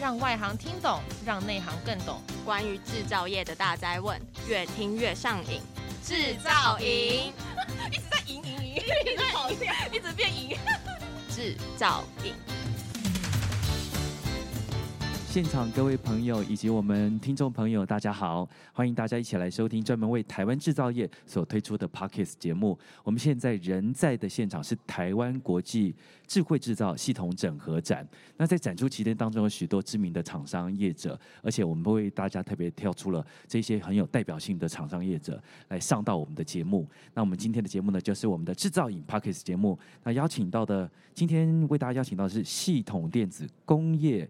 让外行听懂，让内行更懂。关于制造业的大灾问，越听越上瘾。制造营 一直在赢赢 赢，一直跑掉，一直变赢。制造营。现场各位朋友以及我们听众朋友，大家好！欢迎大家一起来收听专门为台湾制造业所推出的 Podcast 节目。我们现在人在的现场是台湾国际智慧制造系统整合展。那在展出期间当中，有许多知名的厂商业者，而且我们为大家特别挑出了这些很有代表性的厂商业者来上到我们的节目。那我们今天的节目呢，就是我们的制造影 Podcast 节目。那邀请到的，今天为大家邀请到的是系统电子工业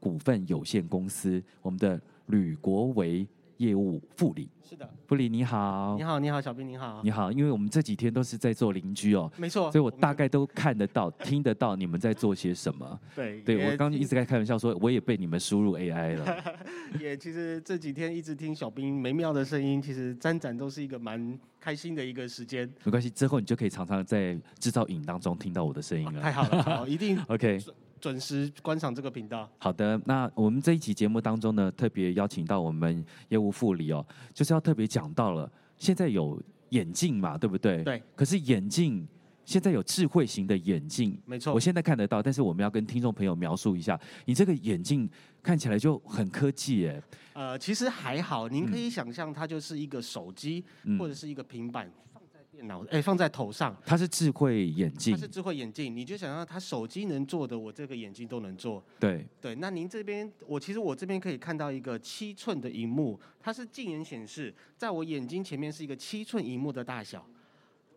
股份有限公司，我们的吕国维业务副理。是的，副理你好，你好，你好，小兵你好，你好。因为我们这几天都是在做邻居哦，没错，所以我大概都看得到、听得到你们在做些什么。对，对我刚刚一直在开玩笑说，我也被你们输入 AI 了。也其实这几天一直听小兵美妙的声音，其实沾展都是一个蛮开心的一个时间。没关系，之后你就可以常常在制造影当中听到我的声音了。太好了，好，一定 OK。准时观赏这个频道。好的，那我们这一期节目当中呢，特别邀请到我们业务副理哦，就是要特别讲到了，现在有眼镜嘛，对不对？对。可是眼镜现在有智慧型的眼镜，没错。我现在看得到，但是我们要跟听众朋友描述一下，你这个眼镜看起来就很科技耶。呃，其实还好，您可以想象它就是一个手机、嗯、或者是一个平板。电脑哎，放在头上，它是智慧眼镜，它是智慧眼镜，你就想让它手机能做的，我这个眼镜都能做。对对，那您这边，我其实我这边可以看到一个七寸的荧幕，它是近眼显示，在我眼睛前面是一个七寸荧幕的大小。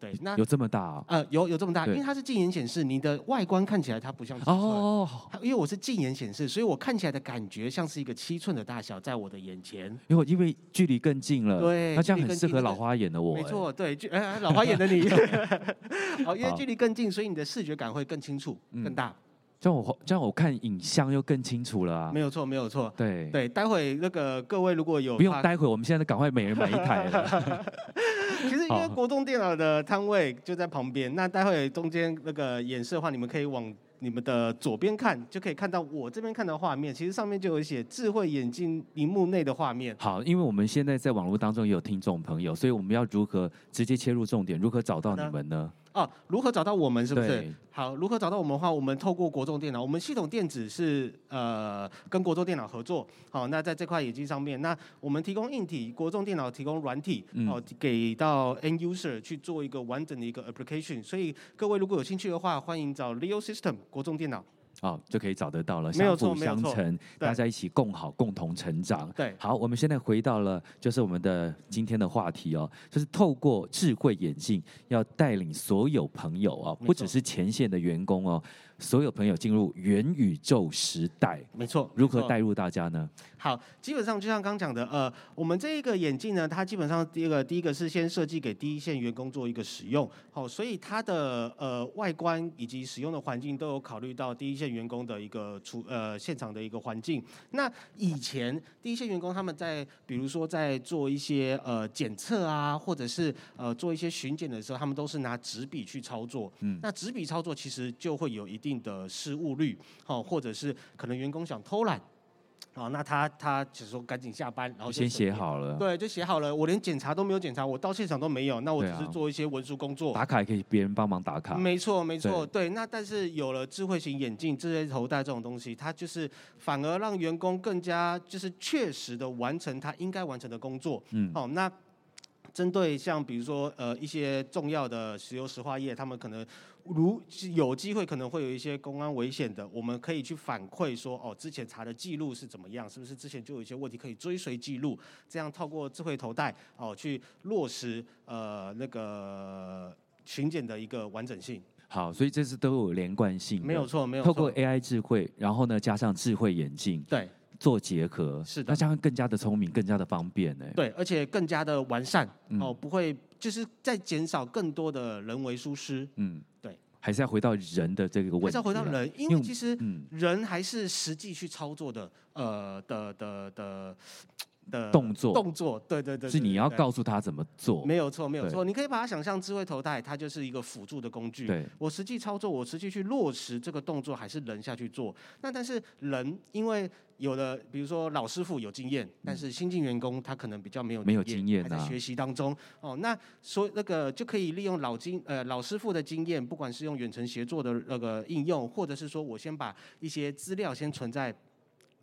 对，那有这么大啊？呃，有有这么大，因为它是近眼显示，你的外观看起来它不像七寸哦，因为我是近眼显示，所以我看起来的感觉像是一个七寸的大小在我的眼前，因为因为距离更近了，对，那这样很适合老花眼的我，没错，对，距呃老花眼的你，好，因为距离更近，所以你的视觉感会更清楚、更大。这样我这样我看影像又更清楚了啊！没有错，没有错。对对，待会那个各位如果有不用待会，我们现在赶快每人买一台了。其实因为国栋电脑的摊位就在旁边，那待会中间那个演示的话，你们可以往你们的左边看，就可以看到我这边看的画面。其实上面就有写智慧眼镜荧幕内的画面。好，因为我们现在在网络当中也有听众朋友，所以我们要如何直接切入重点？如何找到你们呢？哦，如何找到我们？是不是？好，如何找到我们的话，我们透过国众电脑，我们系统电子是呃跟国众电脑合作。好，那在这块眼镜上面，那我们提供硬体，国众电脑提供软体，好、嗯、给到 end user 去做一个完整的一个 application。所以各位如果有兴趣的话，欢迎找 Leo System 国众电脑。哦，就可以找得到了，相辅相成，大家一起共好，共同成长。对，好，我们现在回到了就是我们的今天的话题哦，就是透过智慧眼镜，要带领所有朋友啊、哦，不只是前线的员工哦。所有朋友进入元宇宙时代，没错。如何带入大家呢？好，基本上就像刚讲的，呃，我们这一个眼镜呢，它基本上第一个第一个是先设计给第一线员工做一个使用，好，所以它的呃外观以及使用的环境都有考虑到第一线员工的一个处呃现场的一个环境。那以前第一线员工他们在比如说在做一些呃检测啊，或者是呃做一些巡检的时候，他们都是拿纸笔去操作。嗯，那纸笔操作其实就会有一定的失误率，好，或者是可能员工想偷懒，好，那他他只说赶紧下班，然后先写好了，对，就写好了，我连检查都没有检查，我到现场都没有，那我只是做一些文书工作，打卡也可以别人帮忙打卡，没错没错，对，那但是有了智慧型眼镜、智慧头戴这种东西，它就是反而让员工更加就是确实的完成他应该完成的工作，嗯，好，那针对像比如说呃一些重要的石油石化业，他们可能。如有机会可能会有一些公安危险的，我们可以去反馈说，哦，之前查的记录是怎么样？是不是之前就有一些问题可以追随记录？这样透过智慧头戴，哦，去落实呃那个巡检的一个完整性。好，所以这是都有连贯性。没有错，没有错。透过 AI 智慧，然后呢加上智慧眼镜，对，做结合，是的，那这样更加的聪明，更加的方便呢。对，而且更加的完善，哦，不会。就是在减少更多的人为疏失。嗯，对，还是要回到人的这个问题。还是要回到人，因为其实人还是实际去操作的，呃的的的的动作动作，对对对，对，是你要告诉他怎么做，没有错，没有错。你可以把它想象智慧头戴，它就是一个辅助的工具。对，我实际操作，我实际去落实这个动作，还是人下去做。那但是人，因为有的，比如说老师傅有经验，但是新进员工他可能比较没有没有经验，还在学习当中。哦，那所以那个就可以利用老经呃老师傅的经验，不管是用远程协作的那个应用，或者是说我先把一些资料先存在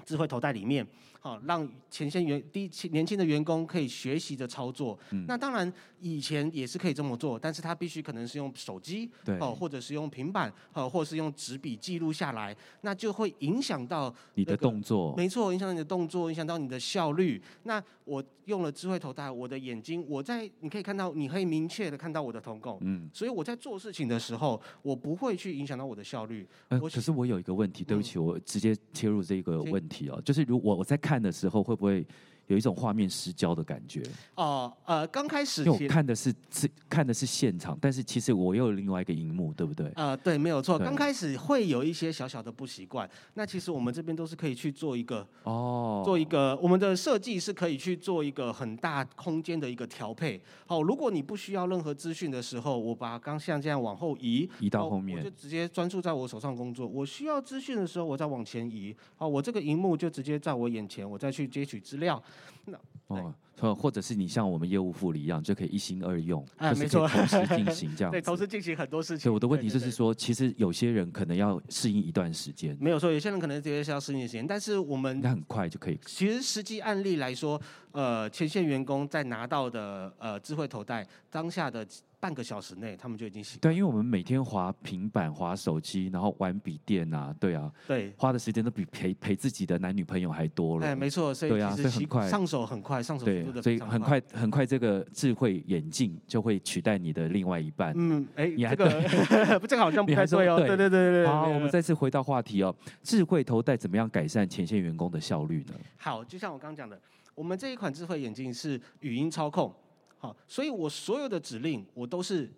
智慧头戴里面。好，让前线员低年轻的员工可以学习的操作。嗯、那当然以前也是可以这么做，但是他必须可能是用手机，对，哦，或者是用平板，哦，或者是用纸笔记录下来，那就会影响到、那个、你的动作。没错，影响到你的动作，影响到你的效率。那我用了智慧头戴，我的眼睛，我在你可以看到，你可以明确的看到我的瞳孔。嗯，所以我在做事情的时候，我不会去影响到我的效率。呃、可是我有一个问题，对不起，嗯、我直接切入这个问题哦，就是如果我在看看的时候，会不会？有一种画面失焦的感觉哦，呃，刚开始因为我看的是是看的是现场，但是其实我又有另外一个荧幕，对不对？呃，对，没有错。刚开始会有一些小小的不习惯，那其实我们这边都是可以去做一个哦，做一个我们的设计是可以去做一个很大空间的一个调配。好，如果你不需要任何资讯的时候，我把刚像这样往后移，移到后面，我就直接专注在我手上工作。我需要资讯的时候，我再往前移。好，我这个荧幕就直接在我眼前，我再去接取资料。那哦，或者是你像我们业务副理一样，就可以一心二用，哎，没错，同时进行这样，对，同时进行很多事情。所以我的问题就是说，其实有些人可能要适应一段时间，没有错，有些人可能直接是要适应时间，但是我们那很快就可以。其实实际案例来说，呃，前线员工在拿到的呃智慧头戴当下的。半个小时内，他们就已经习惯。对，因为我们每天滑平板、滑手机，然后玩笔电啊，对啊，对，花的时间都比陪陪自己的男女朋友还多了。哎，没错，所以对啊，所以很快上手很快，上手对，所以很快很快，这个智慧眼镜就会取代你的另外一半。嗯，哎，你还这个 这个好像不太对哦。对对对对对。好，我们再次回到话题哦，智慧头戴怎么样改善前线员工的效率呢？好，就像我刚刚讲的，我们这一款智慧眼镜是语音操控，好，所以我所有的指令我都是。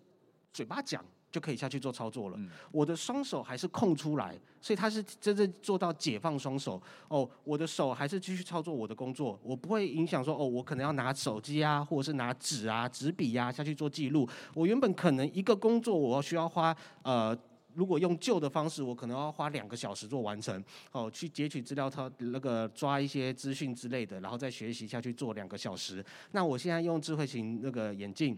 嘴巴讲就可以下去做操作了。嗯、我的双手还是空出来，所以他是真正做到解放双手。哦，我的手还是继续操作我的工作，我不会影响说哦，我可能要拿手机啊，或者是拿纸啊、纸笔呀下去做记录。我原本可能一个工作我需要花呃，如果用旧的方式，我可能要花两个小时做完成。哦，去截取资料，它那个抓一些资讯之类的，然后再学习下去做两个小时。那我现在用智慧型那个眼镜。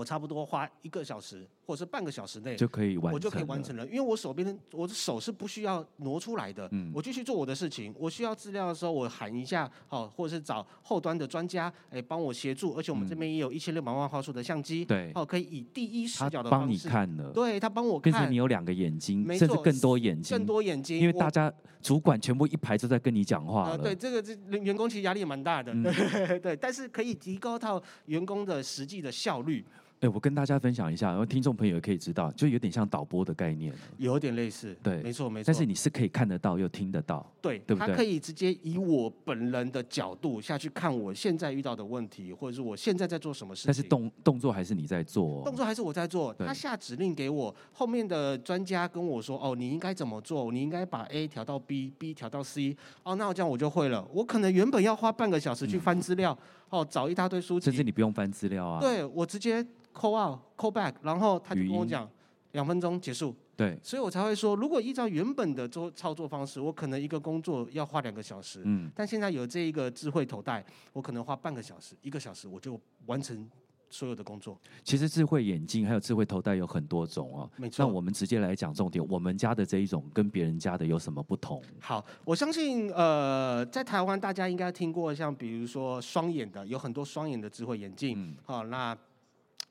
我差不多花一个小时，或者是半个小时内就可以完成，我就可以完成了。因为我手边我的手是不需要挪出来的，嗯，我继续做我的事情。我需要资料的时候，我喊一下，好，或者是找后端的专家，哎，帮我协助。而且我们这边也有一千六百万画素的相机，对，哦，可以以第一视角的方式，他帮你看了，对，他帮我看，变成你有两个眼睛，甚至更多眼睛，更多眼睛，因为大家主管全部一排都在跟你讲话了。对，这个这员工其实压力也蛮大的，对 对，但是可以提高到员工的实际的效率。哎，我跟大家分享一下，然后听众朋友也可以知道，就有点像导播的概念，有点类似，对，没错没错。但是你是可以看得到又听得到，对，对不对？他可以直接以我本人的角度下去看我现在遇到的问题，或者是我现在在做什么事情。但是动动作还是你在做，动作还是我在做。他下指令给我，后面的专家跟我说：“哦，你应该怎么做？你应该把 A 调到 B，B 调到 C。”哦，那我这样我就会了。我可能原本要花半个小时去翻资料，嗯、哦，找一大堆书籍。甚至你不用翻资料啊，对我直接。call out, call back，然后他就跟我讲，两分钟结束。对，所以我才会说，如果依照原本的做操作方式，我可能一个工作要花两个小时。嗯，但现在有这一个智慧头戴，我可能花半个小时、一个小时，我就完成所有的工作。其实智慧眼镜还有智慧头戴有很多种哦。没错。那我们直接来讲重点，我们家的这一种跟别人家的有什么不同？好，我相信呃，在台湾大家应该听过，像比如说双眼的，有很多双眼的智慧眼镜。嗯。好，那。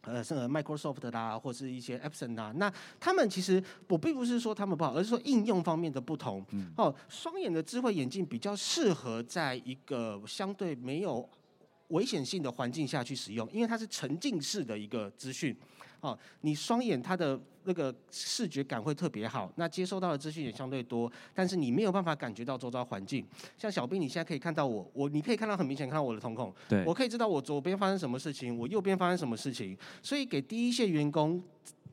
呃，是 Microsoft 啦，或是一些 Epson 啦，那他们其实我并不是说他们不好，而是说应用方面的不同。嗯、哦，双眼的智慧眼镜比较适合在一个相对没有危险性的环境下去使用，因为它是沉浸式的一个资讯。哦，你双眼它的那个视觉感会特别好，那接收到的资讯也相对多，但是你没有办法感觉到周遭环境。像小兵，你现在可以看到我，我你可以看到很明显看到我的瞳孔，对，我可以知道我左边发生什么事情，我右边发生什么事情，所以给第一线员工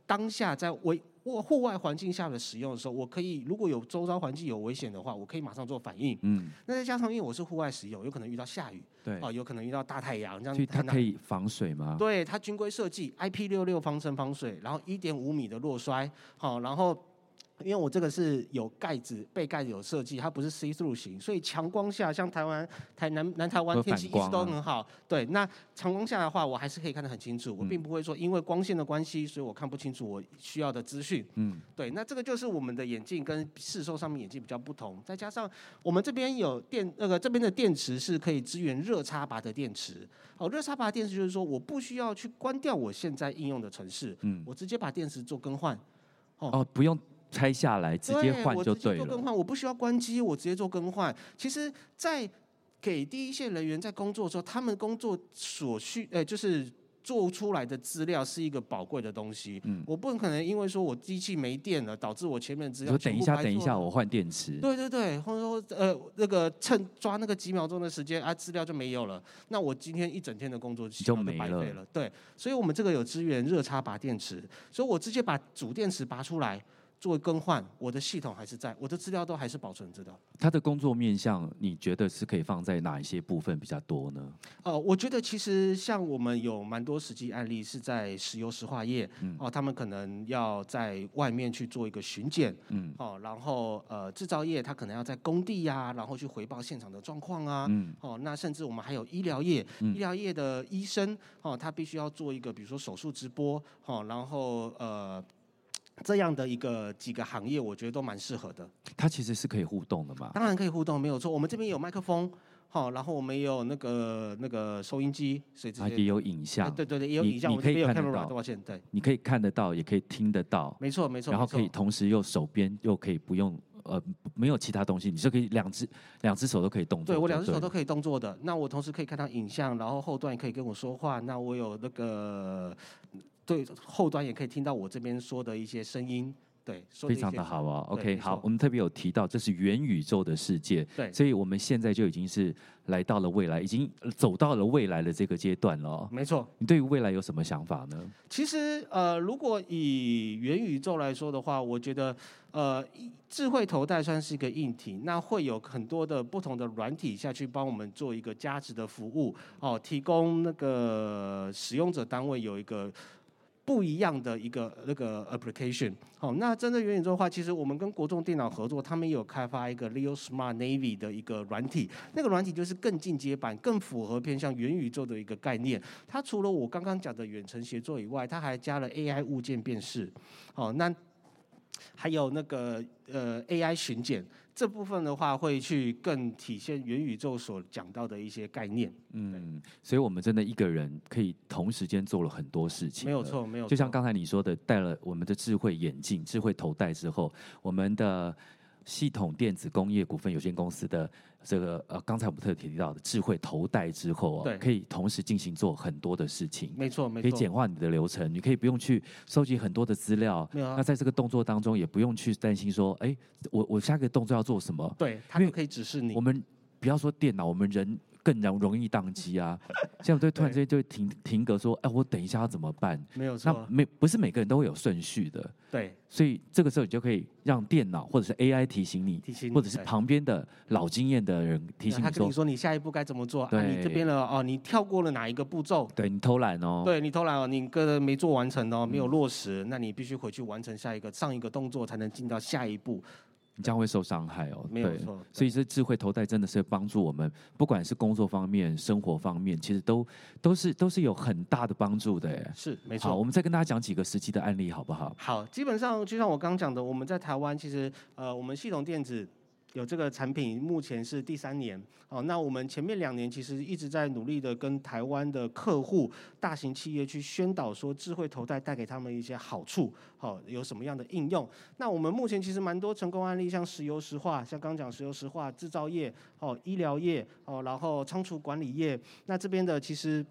当下在危户户外环境下的使用的时候，我可以如果有周遭环境有危险的话，我可以马上做反应。嗯，那再加上因为我是户外使用，有可能遇到下雨，对，哦，有可能遇到大太阳，这样所以它可以防水吗？对，它军规设计 IP 六六防尘防水，然后一点五米的落摔，好，然后。因为我这个是有盖子，背盖子有设计，它不是 see through 型，所以强光下，像台湾、台南、南台湾天气一直都很好。对，那强光下的话，我还是可以看得很清楚。我并不会说因为光线的关系，所以我看不清楚我需要的资讯。嗯，对，那这个就是我们的眼镜跟市售上面眼镜比较不同。再加上我们这边有电，那个这边的电池是可以支援热插拔的电池。哦，热插拔电池就是说我不需要去关掉我现在应用的城市，嗯，我直接把电池做更换。哦，哦，不用。拆下来直接换就对了。做更换，我不需要关机，我直接做更换。其实，在给第一线人员在工作的时候，他们工作所需，呃，就是做出来的资料是一个宝贵的东西。嗯，我不可能因为说我机器没电了，导致我前面资料。等一下，等一下，我换电池。对对对，或者说呃，那个趁抓那个几秒钟的时间啊，资料就没有了。那我今天一整天的工作就没了。对，所以我们这个有资源热插拔电池，所以我直接把主电池拔出来。做更换，我的系统还是在，我的资料都还是保存着的。他的工作面向，你觉得是可以放在哪一些部分比较多呢？呃，我觉得其实像我们有蛮多实际案例是在石油石化业，嗯，哦，他们可能要在外面去做一个巡检，嗯，哦，然后呃，制造业他可能要在工地呀、啊，然后去回报现场的状况啊，嗯，哦，那甚至我们还有医疗业，嗯、医疗业的医生，哦，他必须要做一个比如说手术直播，哦，然后呃。这样的一个几个行业，我觉得都蛮适合的。它其实是可以互动的嘛？当然可以互动，没有错。我们这边有麦克风，好，然后我们也有那个那个收音机，所以这也有影像。对对对，也有影像。你可以看得到，抱歉，对，你可以看得到，也可以听得到。没错没错。然后可以同时又手边又可以不用呃没有其他东西，你就可以两只两只手都可以动作。对，我两只手都可以动作的。那我同时可以看到影像，然后后段也可以跟我说话。那我有那个对后端也可以听到我这边说的一些声音。对，非常的好哦。OK，好，我们特别有提到这是元宇宙的世界，对，所以我们现在就已经是来到了未来，已经走到了未来的这个阶段了。没错，你对于未来有什么想法呢？其实，呃，如果以元宇宙来说的话，我觉得，呃，智慧头戴算是一个硬体，那会有很多的不同的软体下去帮我们做一个价值的服务，哦，提供那个使用者单位有一个。不一样的一个那个 application，好，那针对元宇宙的话，其实我们跟国众电脑合作，他们有开发一个 Leo Smart Navy 的一个软体，那个软体就是更进阶版，更符合偏向元宇宙的一个概念。它除了我刚刚讲的远程协作以外，它还加了 AI 物件辨识，好，那还有那个呃 AI 巡检。这部分的话，会去更体现元宇宙所讲到的一些概念。嗯，所以我们真的一个人可以同时间做了很多事情。没有错，没有错。就像刚才你说的，戴了我们的智慧眼镜、智慧头戴之后，我们的。系统电子工业股份有限公司的这个呃，刚才我们特别提到的智慧头戴之后啊，对，可以同时进行做很多的事情，没错，没错，可以简化你的流程，你可以不用去收集很多的资料，啊，那在这个动作当中也不用去担心说，哎，我我下个动作要做什么？对，它就可以指示你。我们不要说电脑，我们人。更容容易宕机啊！现在对突然之间就会停停格，说：“哎，我等一下要怎么办？”没有错，那没不是每个人都会有顺序的。对，所以这个时候你就可以让电脑或者是 AI 提醒你，提醒你，或者是旁边的老经验的人提醒你说：“他跟你说你下一步该怎么做？对，啊、你这边了哦，你跳过了哪一个步骤？对你偷懒哦，对你偷懒哦，你个人没做完成哦，没有落实，嗯、那你必须回去完成下一个上一个动作，才能进到下一步。”你将会受伤害哦，没有错。所以这智慧头戴真的是帮助我们，不管是工作方面、生活方面，其实都都是都是有很大的帮助的耶。是，没错。好，我们再跟大家讲几个实际的案例，好不好？好，基本上就像我刚刚讲的，我们在台湾其实呃，我们系统电子。有这个产品，目前是第三年。哦，那我们前面两年其实一直在努力的跟台湾的客户、大型企业去宣导说，智慧头戴带给他们一些好处。好，有什么样的应用？那我们目前其实蛮多成功案例，像石油石化，像刚讲石油石化制造业，哦，医疗业，哦，然后仓储管理业。那这边的其实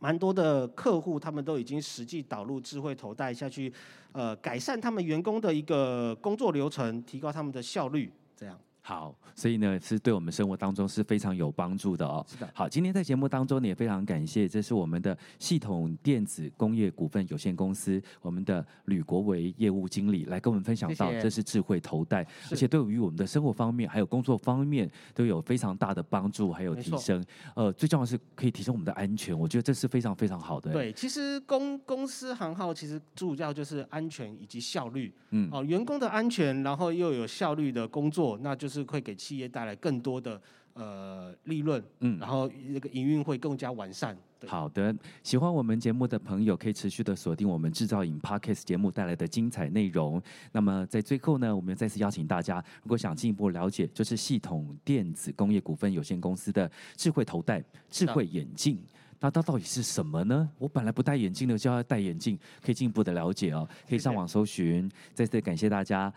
蛮多的客户，他们都已经实际导入智慧头戴下去，呃，改善他们员工的一个工作流程，提高他们的效率。这样好，所以呢，是对我们生活当中是非常有帮助的哦。是的。好，今天在节目当中呢，也非常感谢，这是我们的系统电子工业股份有限公司我们的吕国维业务经理来跟我们分享到，这是智慧头戴，而且对于我们的生活方面还有工作方面都有非常大的帮助，还有提升。呃，最重要的是可以提升我们的安全，我觉得这是非常非常好的。对，其实公公司行号其实主要就是安全以及效率。嗯。哦，员工的安全，然后又有效率的工作，那就是会给企业带来更多的呃利润，嗯，然后那个营运会更加完善。好的，喜欢我们节目的朋友可以持续的锁定我们制造影 Podcast 节目带来的精彩内容。那么在最后呢，我们再次邀请大家，如果想进一步了解，就是系统电子工业股份有限公司的智慧头戴、智慧眼镜，那它到底是什么呢？我本来不戴眼镜的，就要戴眼镜，可以进一步的了解哦。可以上网搜寻。再次感谢大家。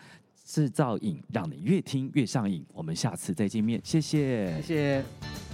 制造瘾，让你越听越上瘾。我们下次再见面，谢谢，谢谢。